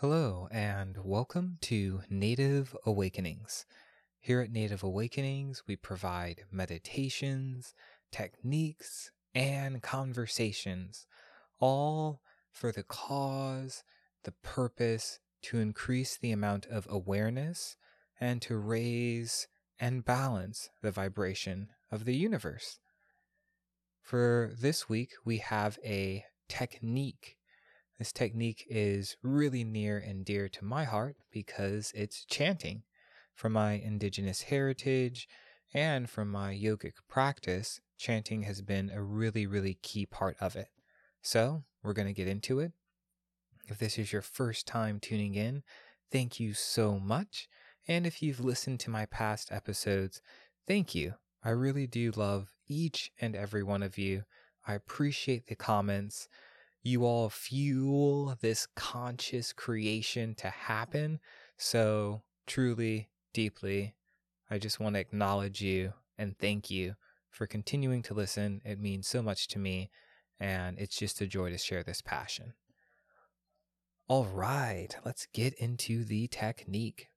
Hello, and welcome to Native Awakenings. Here at Native Awakenings, we provide meditations, techniques, and conversations, all for the cause, the purpose to increase the amount of awareness and to raise and balance the vibration of the universe. For this week, we have a technique this technique is really near and dear to my heart because it's chanting. From my indigenous heritage and from my yogic practice, chanting has been a really, really key part of it. So, we're going to get into it. If this is your first time tuning in, thank you so much. And if you've listened to my past episodes, thank you. I really do love each and every one of you. I appreciate the comments you all fuel this conscious creation to happen. So, truly, deeply, I just want to acknowledge you and thank you for continuing to listen. It means so much to me, and it's just a joy to share this passion. All right, let's get into the technique.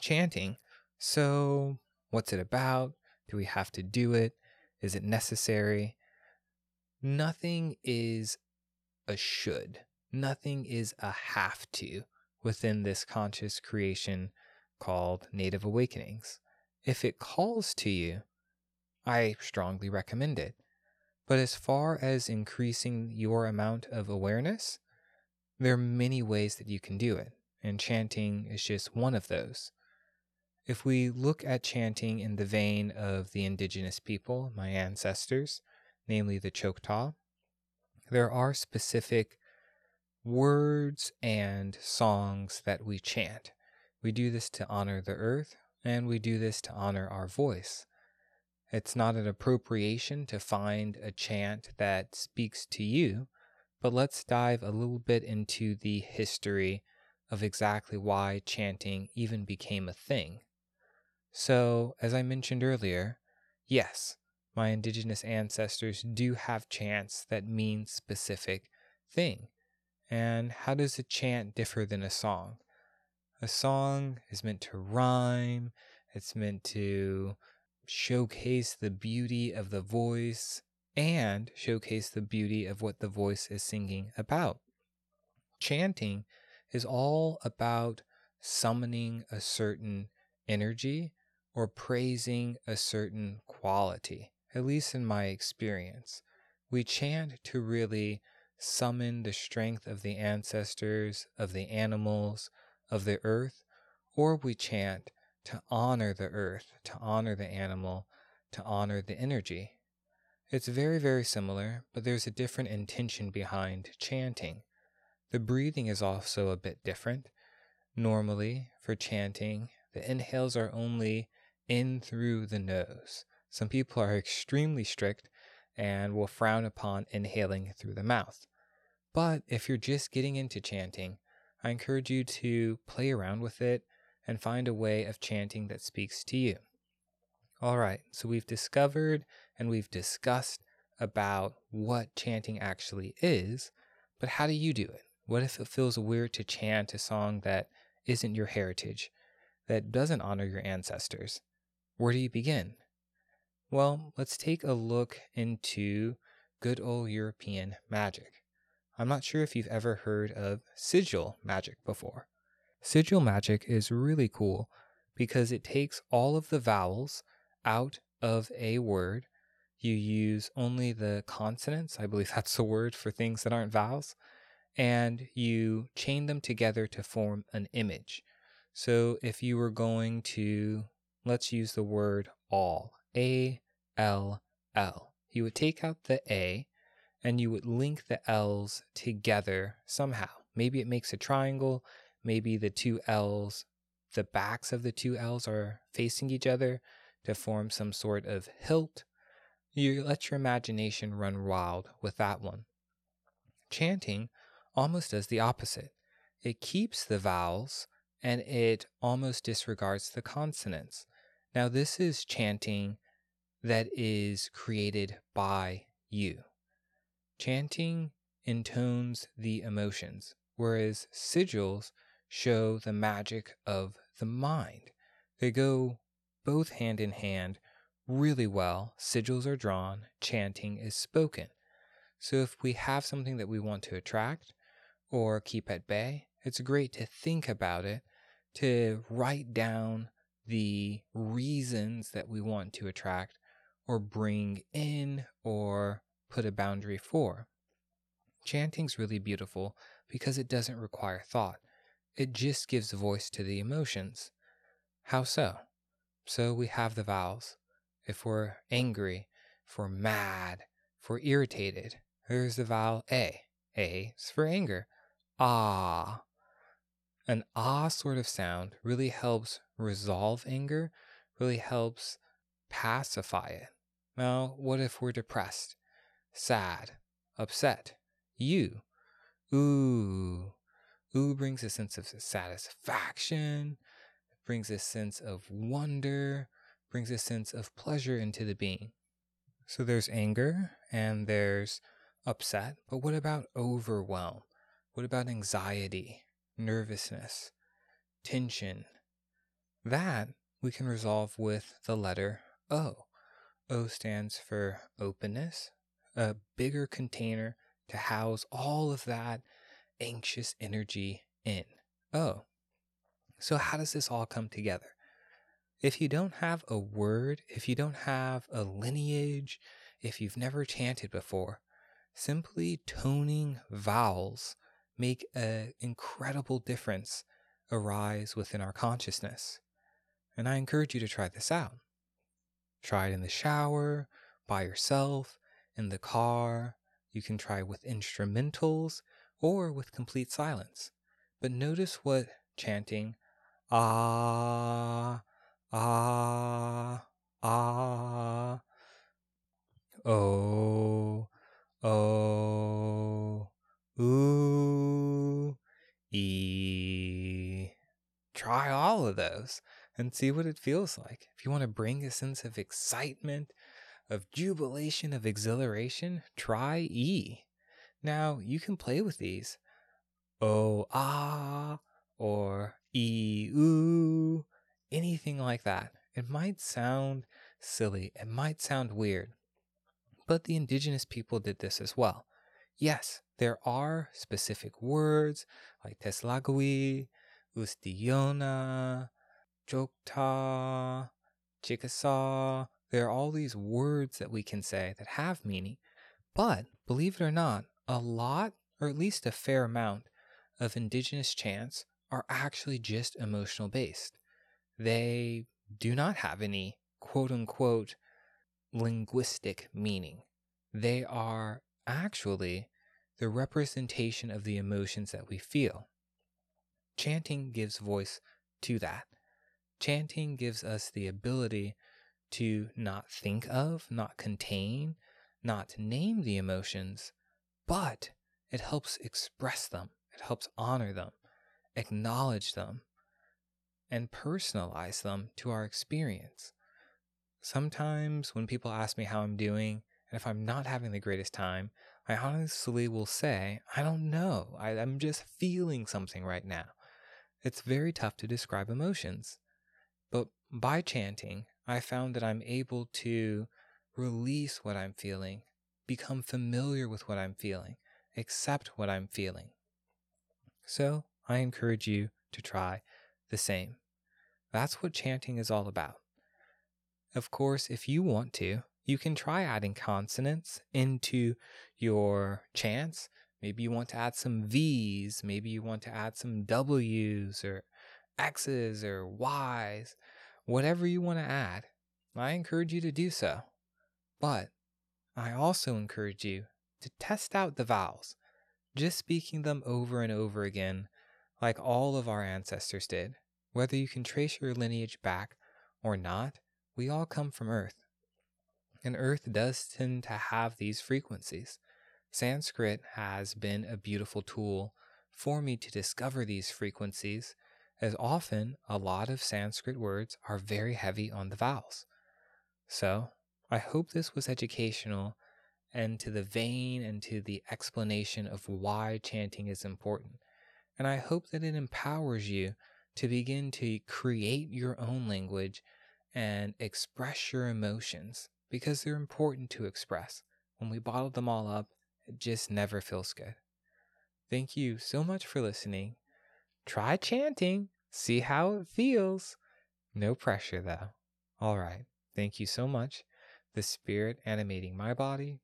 Chanting. So, what's it about? Do we have to do it? Is it necessary? Nothing is a should. Nothing is a have to within this conscious creation called Native Awakenings. If it calls to you, I strongly recommend it. But as far as increasing your amount of awareness, there are many ways that you can do it, and chanting is just one of those. If we look at chanting in the vein of the indigenous people, my ancestors, namely the Choctaw, there are specific words and songs that we chant. We do this to honor the earth, and we do this to honor our voice. It's not an appropriation to find a chant that speaks to you, but let's dive a little bit into the history of exactly why chanting even became a thing. So, as I mentioned earlier, yes, my indigenous ancestors do have chants that mean specific thing. And how does a chant differ than a song? A song is meant to rhyme, it's meant to showcase the beauty of the voice and showcase the beauty of what the voice is singing about. Chanting is all about summoning a certain energy or praising a certain quality at least in my experience, we chant to really summon the strength of the ancestors, of the animals, of the earth, or we chant to honor the earth, to honor the animal, to honor the energy. It's very, very similar, but there's a different intention behind chanting. The breathing is also a bit different. Normally, for chanting, the inhales are only in through the nose. Some people are extremely strict and will frown upon inhaling through the mouth. But if you're just getting into chanting, I encourage you to play around with it and find a way of chanting that speaks to you. All right, so we've discovered and we've discussed about what chanting actually is, but how do you do it? What if it feels weird to chant a song that isn't your heritage, that doesn't honor your ancestors? Where do you begin? Well, let's take a look into good old European magic. I'm not sure if you've ever heard of sigil magic before. Sigil magic is really cool because it takes all of the vowels out of a word. You use only the consonants, I believe that's the word for things that aren't vowels, and you chain them together to form an image. So if you were going to, let's use the word all, a L L. You would take out the A and you would link the L's together somehow. Maybe it makes a triangle. Maybe the two L's, the backs of the two L's are facing each other to form some sort of hilt. You let your imagination run wild with that one. Chanting almost does the opposite. It keeps the vowels and it almost disregards the consonants. Now, this is chanting that is created by you. Chanting intones the emotions. whereas sigils show the magic of the mind. They go both hand in hand really well. Sigils are drawn, chanting is spoken. So if we have something that we want to attract or keep at bay, it's great to think about it, to write down the reasons that we want to attract or bring in or put a boundary for. Chanting's really beautiful because it doesn't require thought. It just gives voice to the emotions. How so? So we have the vowels. If we're angry, if we're mad, if we're irritated, there's the vowel A. A is for anger. Ah. An ah sort of sound really helps resolve anger, really helps pacify it. Now, what if we're depressed, sad, upset? You. Ooh. Ooh brings a sense of satisfaction, brings a sense of wonder, brings a sense of pleasure into the being. So there's anger and there's upset, but what about overwhelm? What about anxiety, nervousness, tension? That we can resolve with the letter O. O stands for openness, a bigger container to house all of that anxious energy in. O. So, how does this all come together? If you don't have a word, if you don't have a lineage, if you've never chanted before, simply toning vowels make an incredible difference arise within our consciousness. And I encourage you to try this out. Try it in the shower, by yourself, in the car. You can try with instrumentals or with complete silence. But notice what chanting ah, ah, ah, oh, oh, ooh, e. Try all of those and see what it feels like. If you want to bring a sense of excitement, of jubilation, of exhilaration, try E. Now, you can play with these. Oh, ah, or E, ooh, anything like that. It might sound silly, it might sound weird, but the indigenous people did this as well. Yes, there are specific words like Teslagui, Ustillona, Choctaw, Chickasaw. There are all these words that we can say that have meaning. But believe it or not, a lot, or at least a fair amount, of indigenous chants are actually just emotional based. They do not have any quote unquote linguistic meaning. They are actually the representation of the emotions that we feel. Chanting gives voice to that. Chanting gives us the ability to not think of, not contain, not name the emotions, but it helps express them. It helps honor them, acknowledge them, and personalize them to our experience. Sometimes when people ask me how I'm doing, and if I'm not having the greatest time, I honestly will say, I don't know. I, am just feeling something right now. It's very tough to describe emotions. By chanting, I found that I'm able to release what I'm feeling, become familiar with what I'm feeling, accept what I'm feeling. So I encourage you to try the same. That's what chanting is all about. Of course, if you want to, you can try adding consonants into your chants. Maybe you want to add some V's, maybe you want to add some W's or X's or Y's, whatever you want to add. I encourage you to do so. But I also encourage you to test out the vowels, just speaking them over and over again, like all of our ancestors did. Whether you can trace your lineage back or not, we all come from Earth. And Earth does tend to have these frequencies. Sanskrit has been a beautiful tool for me to discover these frequencies, as often a lot of Sanskrit words are very heavy on the vowels. So, I hope this was educational and to the vein and to the explanation of why chanting is important. And I hope that it empowers you to begin to create your own language and express your emotions because they're important to express. When we bottle them all up, it just never feels good. Thank you so much for listening. Try chanting, see how it feels. No pressure though. All right. Thank you so much. The spirit animating my body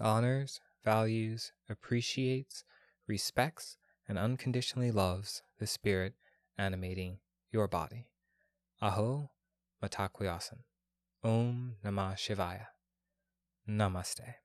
honors, values, appreciates, respects, and unconditionally loves the spirit animating your body. Aho Mitakuye Oyasin. Om Namah Shivaya. Namaste.